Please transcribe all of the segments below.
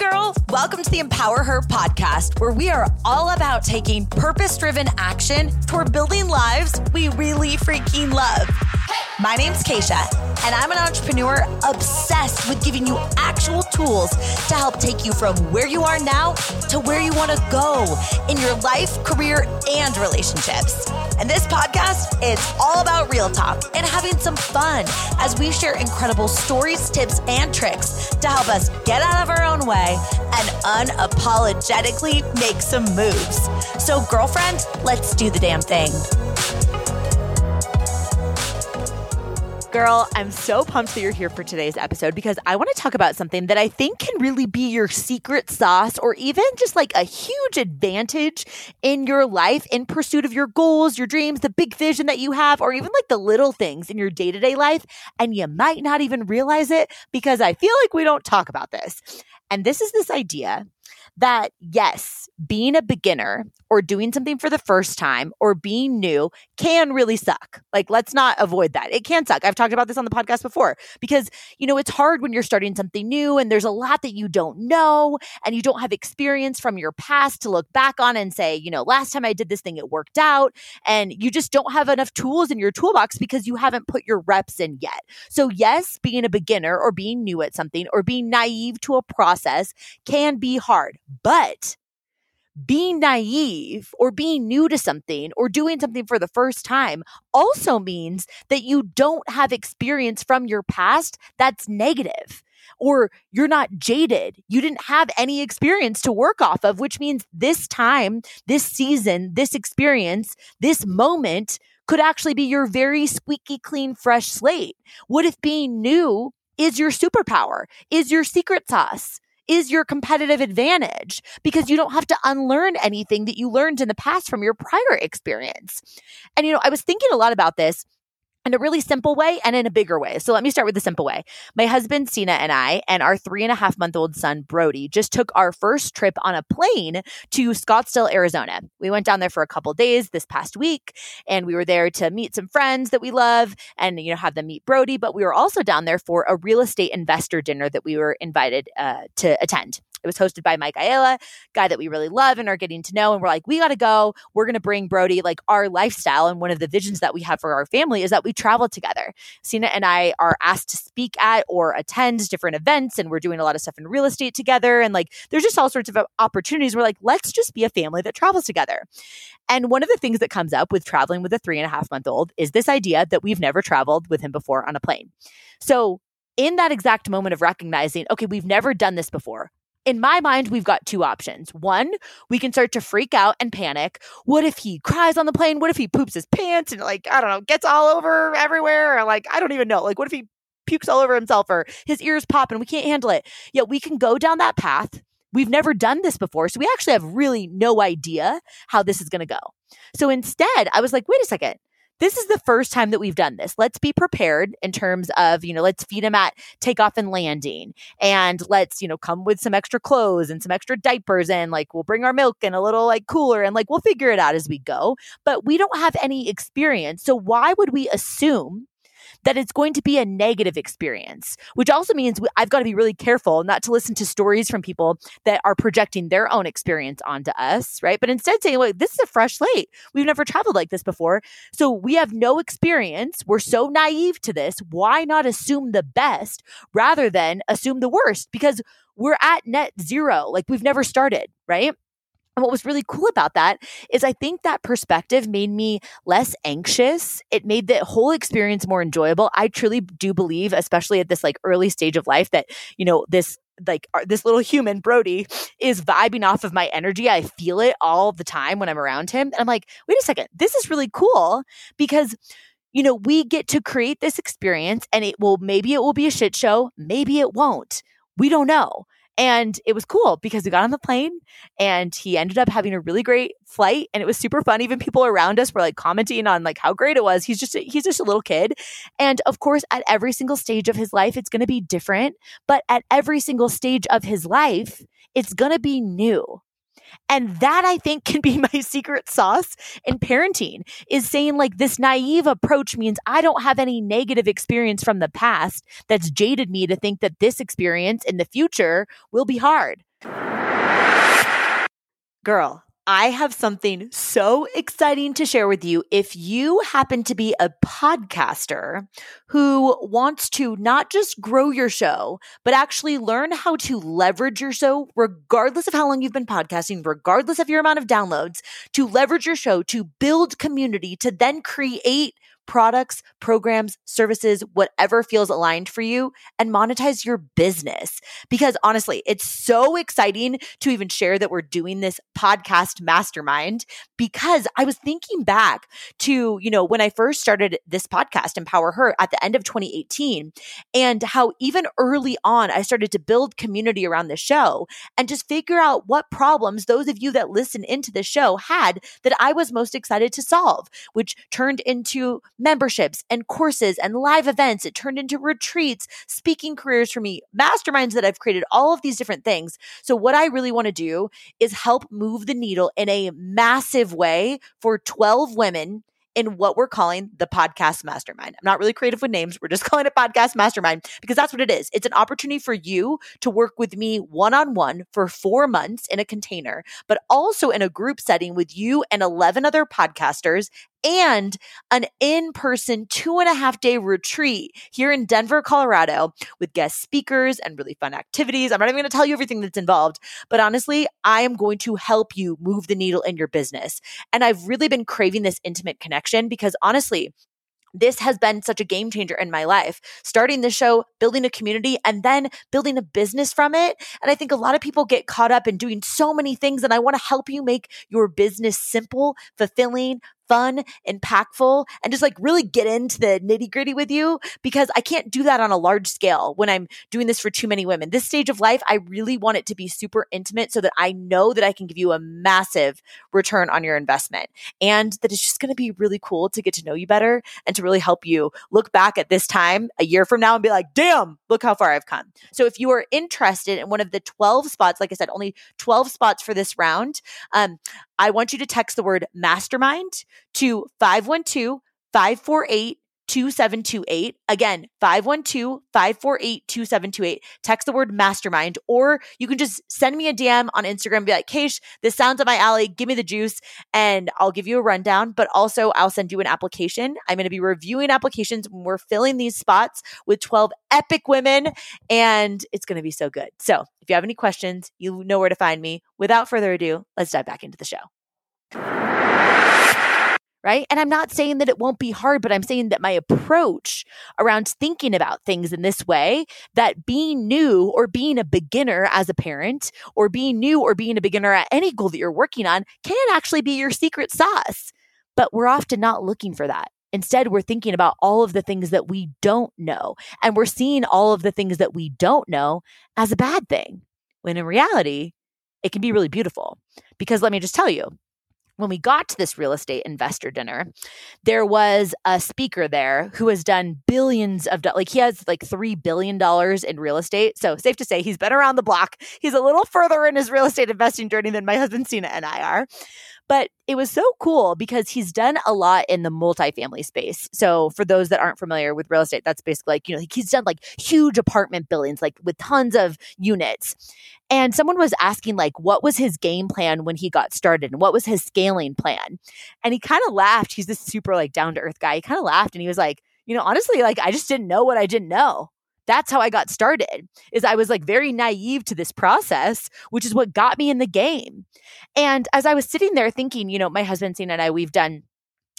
girl. Welcome to the Empower Her podcast, where we are all about taking purpose driven action toward building lives we really freaking love. My name's Kacia, and I'm an entrepreneur obsessed with giving you actual tools to help take you from where you are now to where you want to go in your life, career, and relationships. And this podcast is all about real talk and having some fun as we share incredible stories, tips, and tricks to help us get out of our own way and unapologetically make some moves. So, girlfriend, let's do the damn thing. Girl, I'm so pumped that you're here for today's episode because I want to talk about something that I think can really be your secret sauce or even just like a huge advantage in your life in pursuit of your goals, your dreams, the big vision that you have, or even like the little things in your day to day life. And you might not even realize it because I feel like we don't talk about this. And this is this idea that yes, being a beginner or doing something for the first time or being new can really suck. Like, let's not avoid that. It can suck. I've talked about this on the podcast before because, you know, it's hard when you're starting something new and there's a lot that you don't know and you don't have experience from your past to look back on and say, you know, last time I did this thing, it worked out. And you just don't have enough tools in your toolbox because you haven't put your reps in yet. So, yes, being a beginner or being new at something or being naive to a process can be hard. But being naive or being new to something or doing something for the first time also means that you don't have experience from your past that's negative or you're not jaded. You didn't have any experience to work off of, which means this time, this season, this experience, this moment could actually be your very squeaky clean, fresh slate. What if being new is your superpower, is your secret sauce? Is your competitive advantage because you don't have to unlearn anything that you learned in the past from your prior experience. And, you know, I was thinking a lot about this in a really simple way and in a bigger way. So let me start with the simple way. My husband, Sina, and I, and our three and a half month old son, Brody, just took our first trip on a plane to Scottsdale, Arizona. We went down there for a couple days this past week, and we were there to meet some friends that we love and, you know, have them meet Brody. But we were also down there for a real estate investor dinner that we were invited uh, to attend. It was hosted by Mike Ayala, guy that we really love and are getting to know. And we're like, we got to go. We're going to bring Brody like our lifestyle. And one of the visions that we have for our family is that we travel together. Sina and I are asked to speak at or attend different events, and we're doing a lot of stuff in real estate together. And like, there's just all sorts of uh, opportunities. We're like, let's just be a family that travels together. And one of the things that comes up with traveling with a three and a half month old is this idea that we've never traveled with him before on a plane. So in that exact moment of recognizing, okay, we've never done this before in my mind, we've got two options. One, we can start to freak out and panic. What if he cries on the plane? What if he poops his pants and, like, I don't know, gets all over everywhere? Or, like, I don't even know. Like, what if he pukes all over himself or his ears pop and we can't handle it? Yet we can go down that path. We've never done this before. So we actually have really no idea how this is going to go. So instead, I was like, wait a second this is the first time that we've done this. Let's be prepared in terms of, you know, let's feed him at takeoff and landing and let's, you know, come with some extra clothes and some extra diapers and like we'll bring our milk and a little like cooler and like we'll figure it out as we go. But we don't have any experience. So why would we assume that it's going to be a negative experience, which also means I've got to be really careful not to listen to stories from people that are projecting their own experience onto us, right? But instead saying, like, this is a fresh slate. We've never traveled like this before. So we have no experience. We're so naive to this. Why not assume the best rather than assume the worst? Because we're at net zero. Like we've never started, right? And what was really cool about that is I think that perspective made me less anxious. It made the whole experience more enjoyable. I truly do believe, especially at this like early stage of life, that, you know, this like this little human Brody is vibing off of my energy. I feel it all the time when I'm around him. And I'm like, wait a second, this is really cool because you know, we get to create this experience and it will maybe it will be a shit show, maybe it won't. We don't know. And it was cool because we got on the plane and he ended up having a really great flight and it was super fun. Even people around us were like commenting on like how great it was. He's just a, he's just a little kid. And of course, at every single stage of his life, it's going to be different, but at every single stage of his life, it's going to be new. And that I think can be my secret sauce in parenting is saying like this naive approach means I don't have any negative experience from the past that's jaded me to think that this experience in the future will be hard. Girl, I have something so exciting to share with you. If you happen to be a podcaster who wants to not just grow your show, but actually learn how to leverage your show, regardless of how long you've been podcasting, regardless of your amount of downloads, to leverage your show, to build community, to then create products, programs, services, whatever feels aligned for you and monetize your business. Because honestly, it's so exciting to even share that we're doing this podcast mastermind because I was thinking back to, you know, when I first started this podcast, Empower Her, at the end of 2018, and how even early on, I started to build community around the show and just figure out what problems those of you that listen into the show had that I was most excited to solve, which turned into memberships and courses and live events. It turned into retreats, speaking careers for me, masterminds that I've created, all of these different things. So, what I really want to do is help move the needle in a massive way for 12 women in what we're calling the podcast mastermind. I'm not really creative with names. We're just calling it podcast mastermind because that's what it is. It's an opportunity for you to work with me one on one for four months in a container, but also in a group setting with you and 11 other podcasters and an in person two and a half day retreat here in Denver, Colorado, with guest speakers and really fun activities. I'm not even going to tell you everything that's involved, but honestly, I am going to help you move the needle in your business. And I've really been craving this intimate connection because honestly, this has been such a game changer in my life. Starting the show, building a community, and then building a business from it. And I think a lot of people get caught up in doing so many things. And I want to help you make your business simple, fulfilling, fun, impactful, and just like really get into the nitty gritty with you because I can't do that on a large scale when I'm doing this for too many women. This stage of life, I really want it to be super intimate so that I know that I can give you a massive return on your investment and that it's just going to be really cool to get to know you better and to really help you look back at this time a year from now and be like, damn, look how far I've come. So if you are interested in one of the 12 spots, like I said, only 12 spots for this round, um, I want you to text the word mastermind to 512 548 2728. Again, 512 548 2728. Text the word mastermind, or you can just send me a DM on Instagram, be like, Keish, this sounds up my alley. Give me the juice, and I'll give you a rundown. But also, I'll send you an application. I'm going to be reviewing applications when we're filling these spots with 12 epic women, and it's going to be so good. So, if you have any questions, you know where to find me. Without further ado, let's dive back into the show right? And I'm not saying that it won't be hard, but I'm saying that my approach around thinking about things in this way, that being new or being a beginner as a parent, or being new or being a beginner at any goal that you're working on, can actually be your secret sauce. But we're often not looking for that. Instead, we're thinking about all of the things that we don't know. And we're seeing all of the things that we don't know as a bad thing, when in reality, it can be really beautiful. Because let me just tell you, when we got to this real estate investor dinner, there was a speaker there who has done billions of do- like he has like 3 billion dollars in real estate. So safe to say he's been around the block. He's a little further in his real estate investing journey than my husband Sina and I are. But it was so cool because he's done a lot in the multifamily space. So for those that aren't familiar with real estate, that's basically like, you know, he's done like huge apartment buildings, like with tons of units. And someone was asking, like, what was his game plan when he got started and what was his scaling plan? And he kind of laughed. He's this super like down to earth guy. He kind of laughed and he was like, you know, honestly, like I just didn't know what I didn't know that's how I got started is I was like very naive to this process, which is what got me in the game. And as I was sitting there thinking, you know, my husband, Sina and I, we've done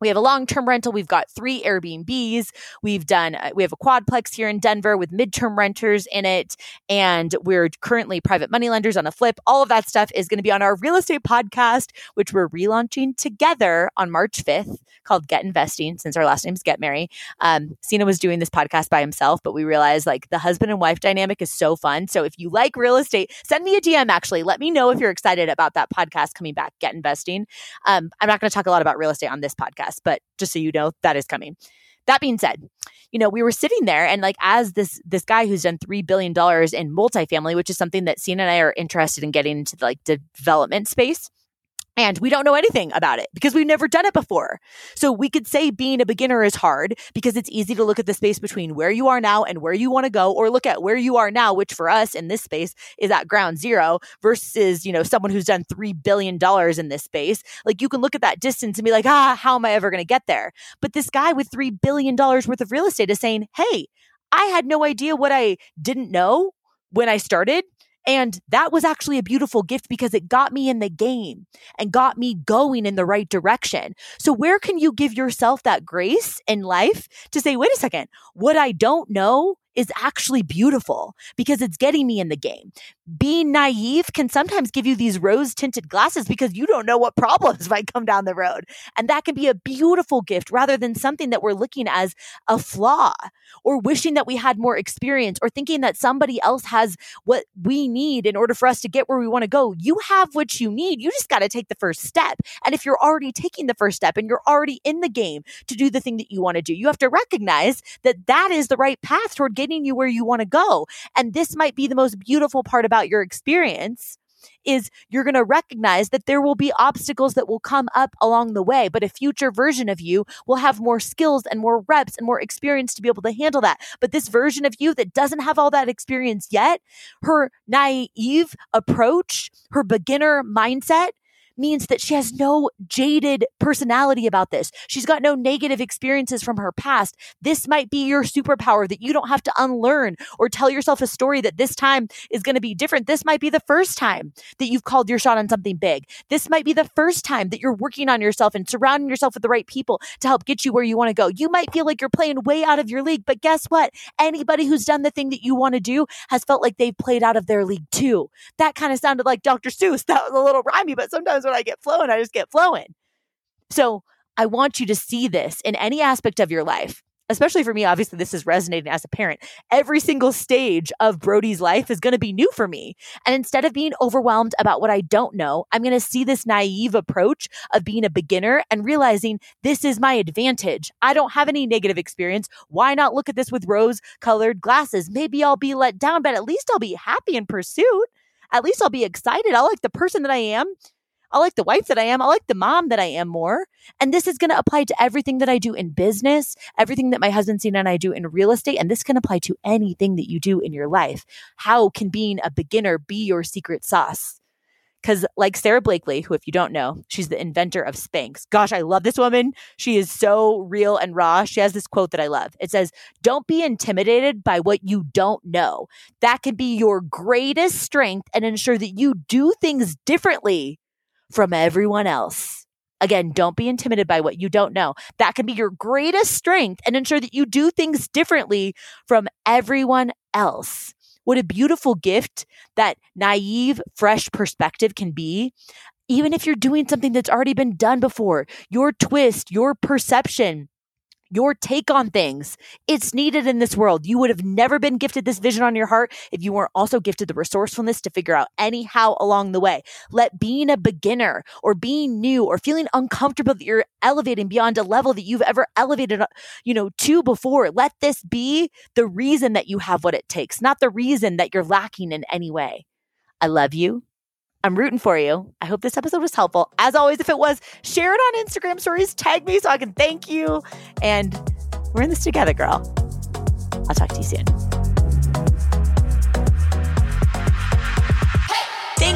we have a long-term rental. We've got three airbnbs. We've done uh, we have a quadplex here in denver with midterm renters in it and we're currently private money lenders on a flip. All of that stuff is going to be on our real estate podcast which we're relaunching together on march 5th called get investing since our last name is Ghetmiri um, Sina was doing this podcast by himself but we realized like the husband and wife dynamic is so fun. So if you like real estate send me a dm actually. Let me know if you're excited about that podcast coming back get investing. Um, i'm not going to talk a lot about real estate on this podcast but just so you know, that is coming. That being said, you know, we were sitting there and like as this this guy who's done three billion dollars in multifamily, which is something that Sina and I are interested in getting into the like development space And we don't know anything about it because we've never done it before. So we could say being a beginner is hard because it's easy to look at the space between where you are now and where you want to go, or look at where you are now, which for us in this space is at ground zero versus, you know, someone who's done $3 billion in this space. Like you can look at that distance and be like, ah, how am I ever going to get there? But this guy with $3 billion worth of real estate is saying, hey, I had no idea what I didn't know when I started. And that was actually a beautiful gift because it got me in the game and got me going in the right direction. So, where can you give yourself that grace in life to say, wait a second, what I don't know is actually beautiful because it's getting me in the game. Being naive can sometimes give you these rose tinted glasses because you don't know what problems might come down the road. And that can be a beautiful gift rather than something that we're looking as a flaw or wishing that we had more experience or thinking that somebody else has what we need in order for us to get where we want to go. You have what you need. You just got to take the first step. And if you're already taking the first step and you're already in the game to do the thing that you want to do, you have to recognize that that is the right path toward getting you where you want to go. And this might be the most beautiful part about your experience is you're going to recognize that there will be obstacles that will come up along the way, but a future version of you will have more skills and more reps and more experience to be able to handle that. But this version of you that doesn't have all that experience yet, her naive approach, her beginner mindset means that she has no jaded personality about this. She's got no negative experiences from her past. This might be your superpower that you don't have to unlearn or tell yourself a story that this time is going to be different. This might be the first time that you've called your shot on something big. This might be the first time that you're working on yourself and surrounding yourself with the right people to help get you where you want to go. You might feel like you're playing way out of your league, but guess what? Anybody who's done the thing that you want to do has felt like they've played out of their league too. That kind of sounded like Dr. Seuss. That was a little rhymey, but sometimes when I get flowing, I just get flowing. So I want you to see this in any aspect of your life. Especially for me, obviously, this is resonating as a parent. Every single stage of Brody's life is going to be new for me. And instead of being overwhelmed about what I don't know, I'm going to see this naive approach of being a beginner and realizing this is my advantage. I don't have any negative experience. Why not look at this with rose colored glasses? Maybe I'll be let down, but at least I'll be happy in pursuit. At least I'll be excited. I'll like the person that I am. I like the wife that I am. I like the mom that I am more. And this is going to apply to everything that I do in business, everything that my husband Sina and I do in real estate. And this can apply to anything that you do in your life. How can being a beginner be your secret sauce? Because, like Sara Blakely, who, if you don't know, she's the inventor of Spanx. Gosh, I love this woman. She is so real and raw. She has this quote that I love. It says, Don't be intimidated by what you don't know. That can be your greatest strength and ensure that you do things differently from everyone else. Again, don't be intimidated by what you don't know. That can be your greatest strength and ensure that you do things differently from everyone else. What a beautiful gift that naive, fresh perspective can be. Even if you're doing something that's already been done before, your twist, your perception, your take on things. It's needed in this world. You would have never been gifted this vision on your heart if you weren't also gifted the resourcefulness to figure out anyhow along the way. Let being a beginner or being new or feeling uncomfortable that you're elevating beyond a level that you've ever elevated, uh, you know, to before. Let this be the reason that you have what it takes, not the reason that you're lacking in any way. I love you. I'm rooting for you. I hope this episode was helpful. As always, if it was, share it on Instagram stories, tag me so I can thank you. And we're in this together, girl. I'll talk to you soon.